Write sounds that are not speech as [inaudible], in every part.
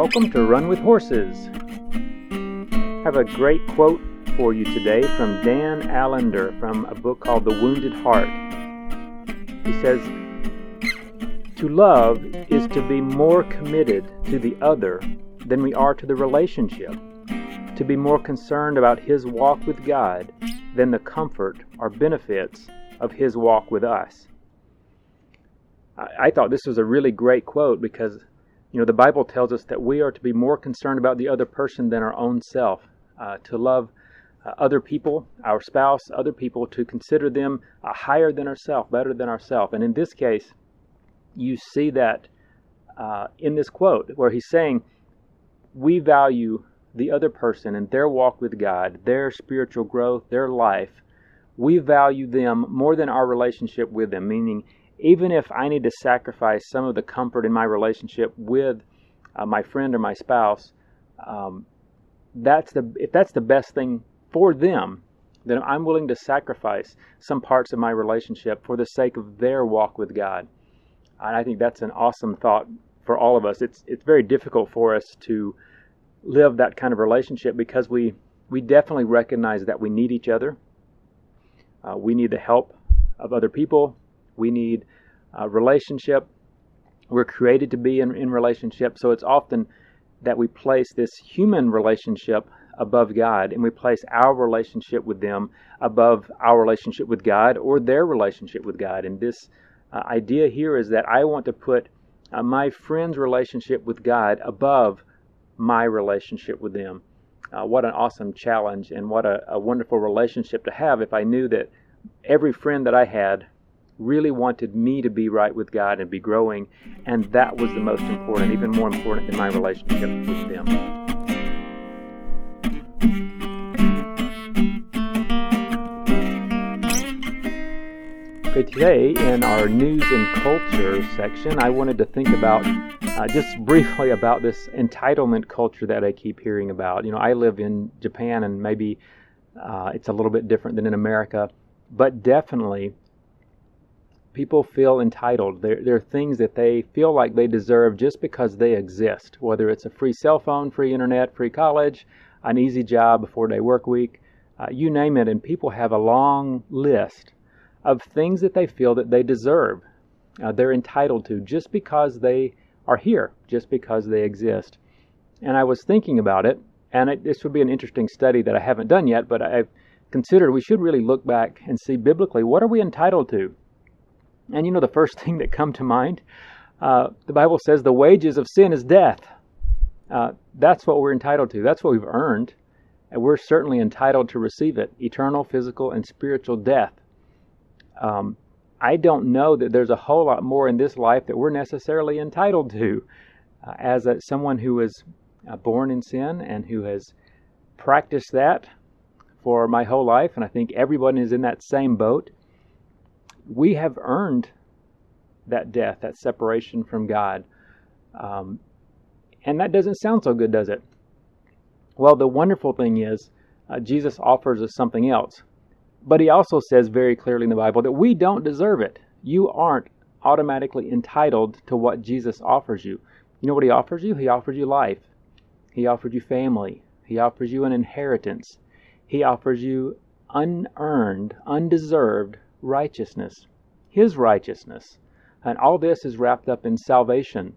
welcome to Run with Horses. I have a great quote for you today from Dan Allender from a book called The Wounded Heart. He says, To love is to be more committed to the other than we are to the relationship, to be more concerned about his walk with God than the comfort or benefits of his walk with us. I, thought this was a really great quote because you know, the Bible tells us that we are to be more concerned about the other person than our own self, uh, to love uh, other people, our spouse, other people, to consider them uh, higher than ourselves, better than ourselves. And in this case, you see that uh, in this quote where he's saying, We value the other person and their walk with God, their spiritual growth, their life. We value them more than our relationship with them, meaning even if I need to sacrifice some of the comfort in my relationship with uh, my friend or my spouse, um, that's the if that's the best thing for them, then I'm willing to sacrifice some parts of my relationship for the sake of their walk with God. And I think that's an awesome thought for all of us. It's it's very difficult for us to live that kind of relationship because we we definitely recognize that we need each other. Uh, we need the help of other people. We need a relationship. We're created to be in, in relationship, so it's often that we place this human relationship above God and we place our relationship with them above our relationship with God or their relationship with God. And this uh, idea here is that I want to put uh, my friend's relationship with God above my relationship with them. Uh, what an awesome challenge and what a, a wonderful relationship to have if I knew that every friend that I had really wanted me to be right with God and be growing, and that was the most important, even more important than my relationship with them. Okay, today in our news and culture section, I wanted to think about uh, just briefly about this entitlement culture that I keep hearing about. You know, I live in Japan and maybe uh, it's a little bit different than in America, but definitely people feel entitled. There, there, are things that they feel like they deserve just because they exist, whether it's a free cell phone, free internet, free college, an easy job, a four day work week, uh, you name it. And people have a long list of things that they feel that they deserve, uh, they're entitled to just because they are here, just because they exist. And I was thinking about it, and it, this would be an interesting study that I haven't done yet, but I've considered we should really look back and see biblically what are we entitled to and you know the first [laughs] thing that come to mind? Uh, the Bible says the wages of sin is death. Uh, that's what we're entitled to. That's what we've earned. And we're certainly entitled to receive it eternal, physical, and spiritual death. Um, I don't know that there's a whole lot more in this life that we're necessarily entitled to. Uh, as a, someone who was uh, born in sin and who has practiced that for my whole life, and I think everyone is in that same boat we have earned that death, that separation from God. Um, and that doesn't sound so good, does it? Well, the wonderful thing is, uh, Jesus offers us something else. But he also says very clearly in the Bible that we don't deserve it. You aren't automatically entitled to what Jesus offers you. You know what he offers you? He offers you life. He offers you family. He offers you an inheritance. He offers you unearned, undeserved righteousness, His righteousness. And all this is wrapped up in salvation.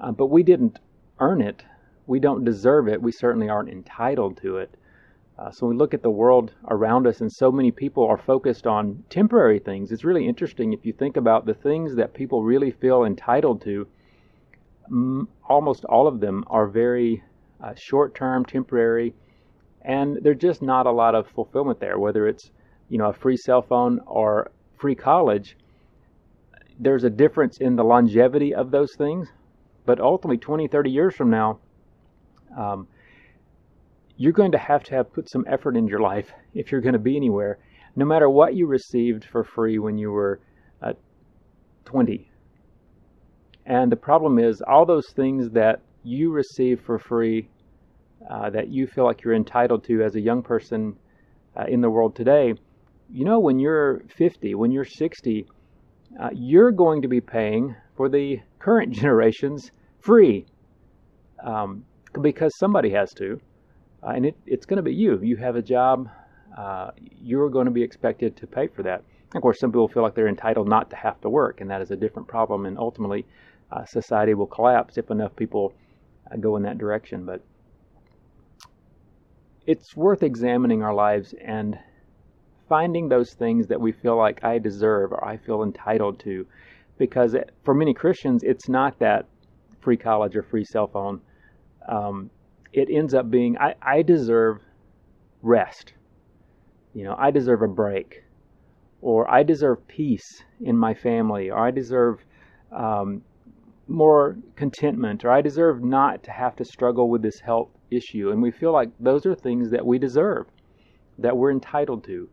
Uh, but we didn't earn it. We don't deserve it. We certainly aren't entitled to it. Uh, so we look at the world around us, and so many people are focused on temporary things. It's really interesting if you think about the things that people really feel entitled to. M- almost all of them are very uh, short term, temporary, and there's just not a lot of fulfillment there, whether it's you know, a free cell phone or free college, there's a difference in the longevity of those things. But ultimately, 20, 30 years from now, um, you're going to have to have put some effort in your life if you're going to be anywhere, no matter what you received for free when you were uh, 20. And the problem is, all those things that you receive for free, uh, that you feel like you're entitled to as a young person uh, in the world today, you know, when you're 50, when you're 60, uh, you're going to be paying for the current [laughs] generations free. um, because somebody has to, uh, and it, it's going to be you. You have a job, uh, you're going to be expected to pay for that. Of course, some people feel like they're entitled not to have to work, and that is a different problem. And ultimately, uh, society will collapse if enough people uh, go in that direction. But it's worth examining our lives and finding those things that we feel like I deserve or I feel entitled to. Because for many Christians, it's not that free college or free cell phone. Um, it ends up being I, I deserve rest. You know, I deserve a break, or I deserve peace in my family, or I deserve um, more contentment, or I deserve not to have to struggle with this health issue. And we feel like those are things that we deserve, that we're entitled to.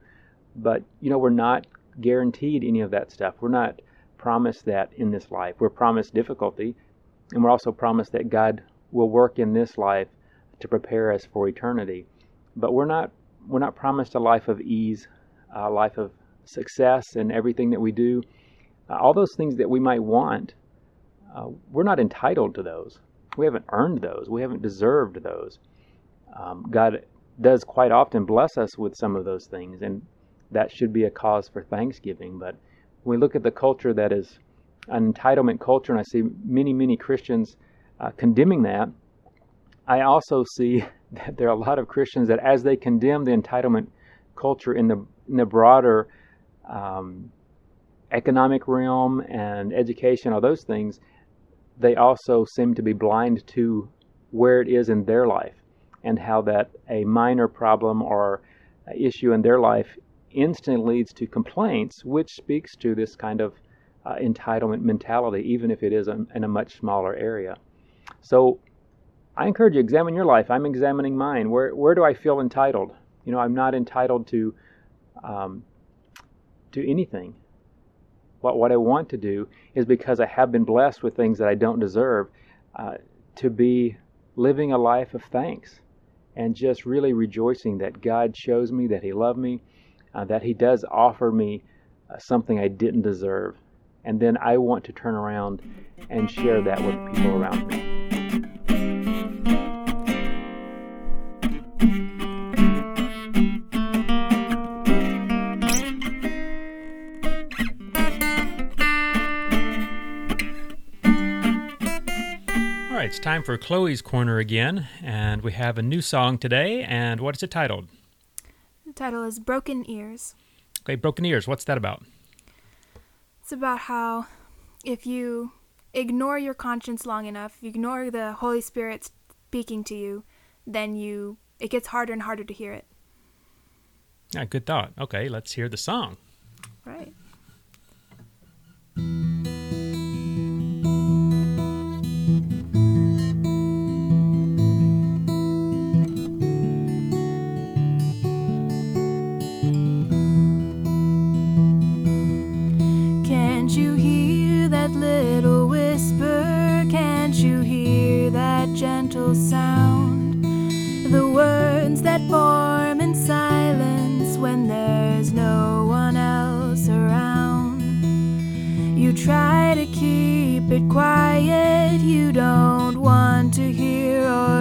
But, you know, we're not guaranteed any of that stuff. We're not promised that in this life. We're promised difficulty, and we're also promised that God will work in this life to prepare us for eternity. But we're not we're not promised a life of ease, a life of success in everything that we do. Uh, all those things that we might want, uh, we're not entitled to those. We haven't earned those. We haven't deserved those. Um, God does quite often bless us with some of those things, and that should be a cause for thanksgiving. But when we look at the culture that is an entitlement culture, and I see many, many Christians uh, condemning that, I also see [laughs] that there are a lot of Christians that, as they condemn the entitlement culture in the in the broader um, economic realm and education, all those things, they also seem to be blind to where it is in their life and how that a minor problem or issue in their life instantly leads to complaints, which speaks to this kind of uh, entitlement mentality, even if it is a, in a much smaller area. So I encourage you examine your life. I'm examining mine. Where where do I feel entitled? You know, I'm not entitled to um, to anything. What what I want to do is because I have been blessed with things that I don't deserve, uh, to be living a life of thanks and just really rejoicing that God shows me that He loved me, uh, that He does offer me uh, something I didn't deserve, and then I want to turn around and share that with people around me. All right, it's time for Chloe's Corner again, and we have a new song today. And what is it titled? Title is Broken Ears. Okay, Broken Ears. What's that about? It's about how if you ignore your conscience long enough, you ignore the Holy Spirit speaking to you, then you it gets harder and harder to hear it. Yeah, good thought. Okay, let's hear the song. Right.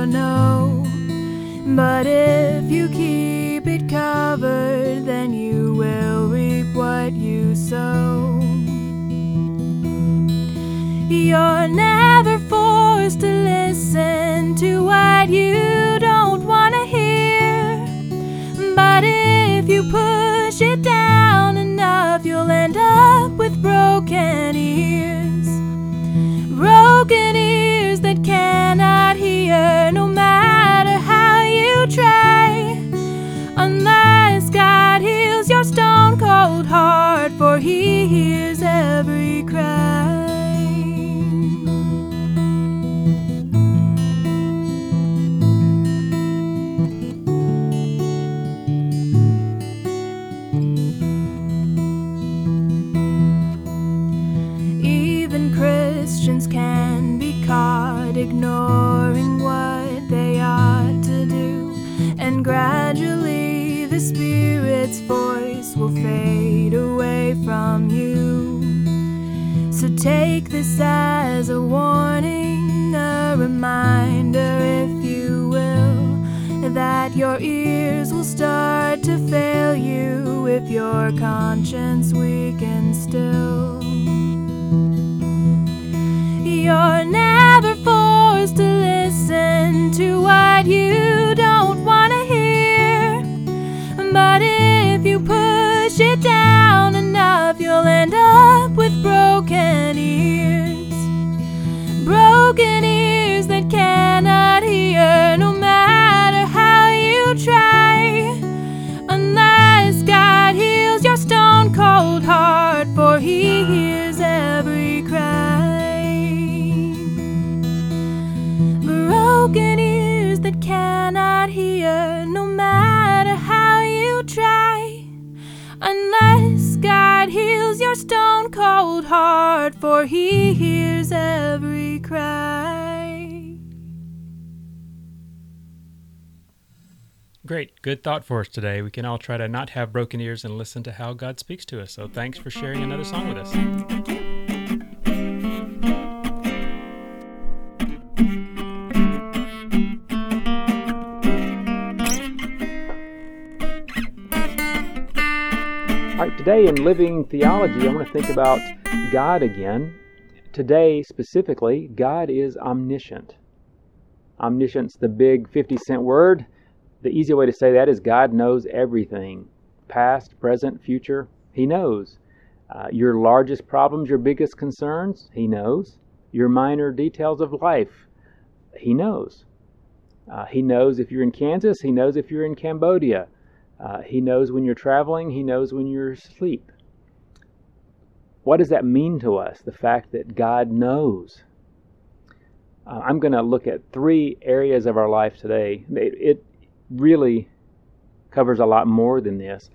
Know. But if you keep it covered, then you will reap what you sow. You're never forced to listen to what you don't want to hear. But if you push it down enough, you'll end up with broken ears. Broken ears cannot hear no matter how you try. Take this as a warning. A reminder, if you will, that your ears will start to fail you if your conscience weakens still. You're never forced to listen to what you with broken ears. Broken ears that cannot hear no Good thought for us today. We can all try to not have broken ears and listen to how God speaks to us. So thanks for sharing another song with us. Today in Living Theology, I want to think about God again. Today, specifically, God is omniscient. Omniscience, the big 50 cent word. The easy way to say that is God knows everything past, present, future. He knows. Uh, your largest problems, your biggest concerns, He knows. Your minor details of life, He knows. Uh, he knows if you're in Kansas, He knows if you're in Cambodia. Uh, he knows when you're traveling, He knows when you're asleep. What does that mean to us? The fact that God knows. Uh, I'm going to look at three areas of our life today. It, it really covers a lot more than this,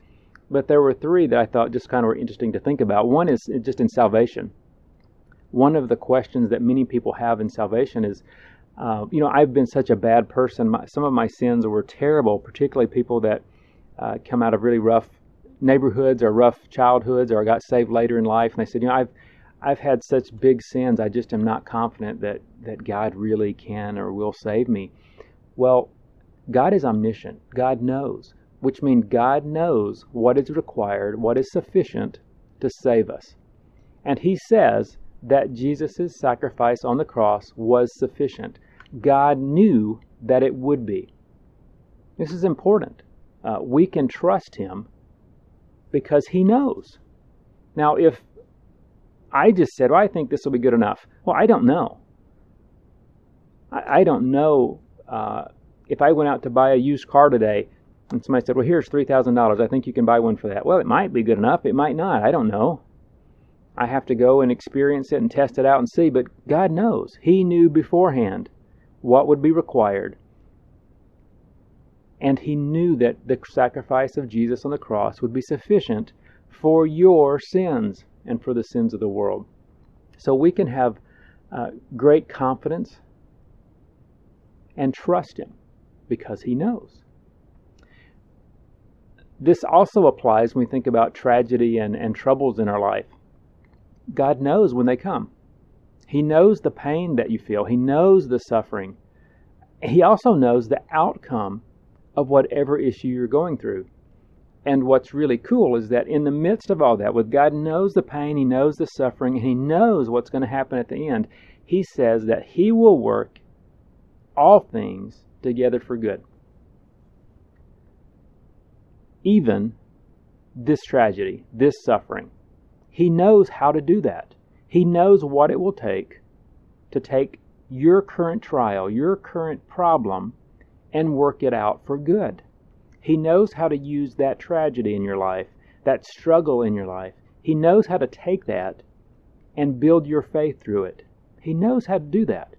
but there were three that I thought just kind of were interesting to think about. One is just in salvation. One of the questions that many people have in salvation is, uh, you know, I've been such a bad person. My, some of my sins were terrible, particularly people that uh, come out of really rough neighborhoods or rough childhoods or got saved later in life and they said you know I've I've had such big sins I just am not confident that that God really can or will save me well God is omniscient. God knows which means God knows what is required what is sufficient to save us. And he says that Jesus' sacrifice on the cross was sufficient. God knew that it would be. This is important. Uh, we can trust him because he knows. Now, if I just said, well, I think this will be good enough, well, I don't know. I, I don't know uh, if I went out to buy a used car today and somebody said, well, here's $3,000. I think you can buy one for that. Well, it might be good enough. It might not. I don't know. I have to go and experience it and test it out and see, but God knows. He knew beforehand what would be required and he knew that the sacrifice of Jesus on the cross would be sufficient for your sins and for the sins of the world. So we can have uh, great confidence and trust him because he knows. This also applies when we think about tragedy and, and troubles in our life. God knows when they come. He knows the pain that you feel. He knows the suffering. He also knows the outcome of whatever issue you're going through. And what's really cool is that in the midst of all that, with God knows the pain, He knows the suffering, and He knows what's going to happen at the end, He says that He will work all things together for good. Even this tragedy, this suffering. He knows how to do that. He knows what it will take to take your current trial, your current problem, and work it out for good. He knows how to use that tragedy in your life, that struggle in your life. He knows how to take that and build your faith through it. He knows how to do that.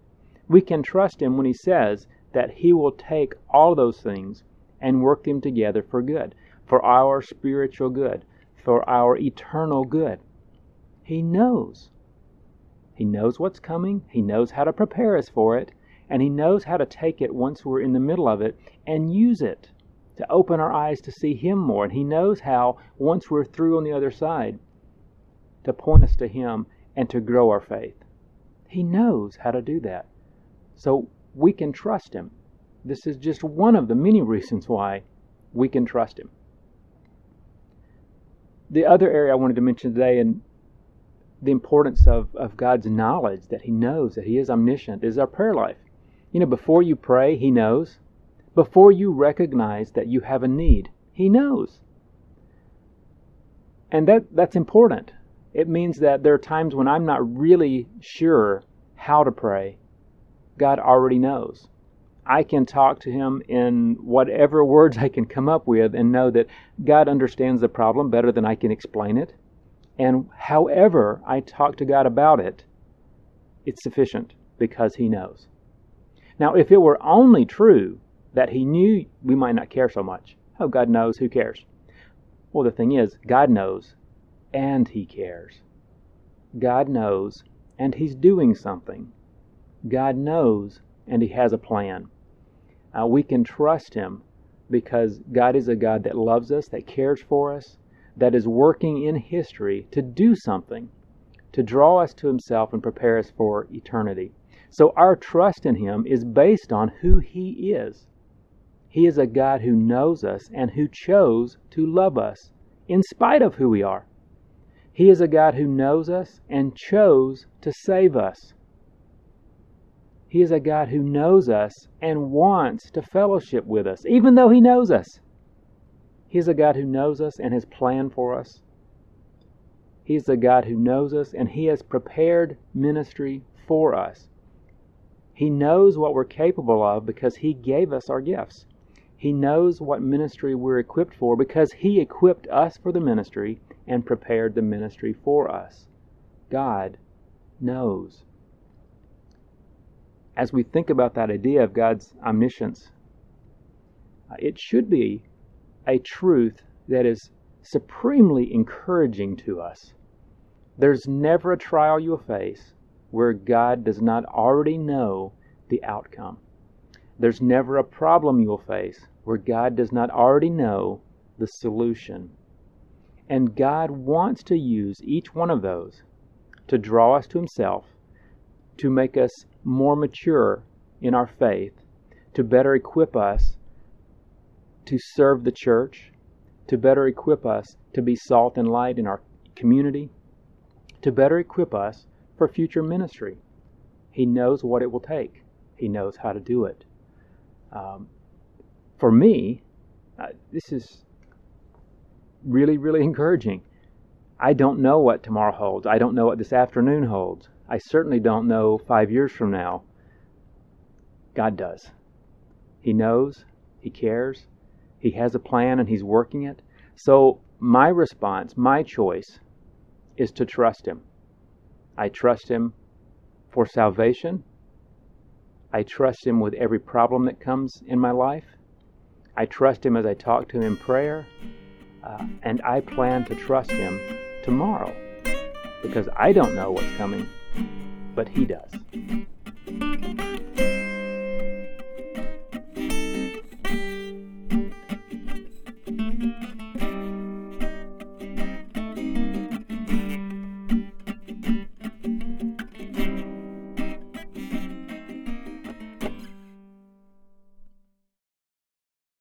We can trust Him when He says that He will take all those things and work them together for good, for our spiritual good, for our eternal good. He knows. He knows what's coming, He knows how to prepare us for it, and He knows how to take it once we're in the middle of it and use it to open our eyes to see Him more. And He knows how, once we're through on the other side, to point us to Him and to grow our faith. He knows how to do that. So we can trust Him. This is just one of the many reasons why we can trust Him. The other area I wanted to mention today, and the importance of, of God's knowledge that He knows that He is omniscient, is our prayer life. You know, before you pray, He knows. Before you recognize that you have a need, He knows. And that, that's important. It means that there are times when I'm not really sure how to pray. God already knows. I can talk to Him in whatever words I can come up with and know that God understands the problem better than I can explain it. And however I talk to God about it, it's sufficient because He knows. Now, if it were only true that He knew, we might not care so much. Oh, God knows, who cares? Well, the thing is, God knows and He cares. God knows and He's doing something. God knows and He has a plan. Uh, we can trust Him because God is a God that loves us, that cares for us, that is working in history to do something, to draw us to Himself and prepare us for eternity. So our trust in Him is based on who He is. He is a God who knows us and who chose to love us in spite of who we are. He is a God who knows us and chose to save us. He is a God who knows us and wants to fellowship with us, even though He knows us. He is a God who knows us and has planned for us. He is a God who knows us and He has prepared ministry for us. He knows what we're capable of because He gave us our gifts. He knows what ministry we're equipped for because He equipped us for the ministry and prepared the ministry for us. God knows. As we think about that idea of God's omniscience, uh, it should be a truth that is supremely encouraging to us. There's never a trial you'll face where God does not already know the outcome. There's never a problem you'll face where God does not already know the solution. And God wants to use each one of those to draw us to Himself, to make us more mature in our faith, to better equip us to serve the church, to better equip us to be salt and light in our community, to better equip us for future ministry. He knows what it will take, He knows how to do it. Um, for me, uh, this is really, really encouraging. I don't know what tomorrow holds. I don't know what this afternoon holds. I certainly don't know five years from now. God does. He knows, He cares, He has a plan, and He's working it. So, my response, my choice, is to trust Him. I trust Him for salvation. I trust Him with every problem that comes in my life. I trust Him as I talk to Him in prayer. Uh, and I plan to trust Him tomorrow because I don't know what's coming, but He does.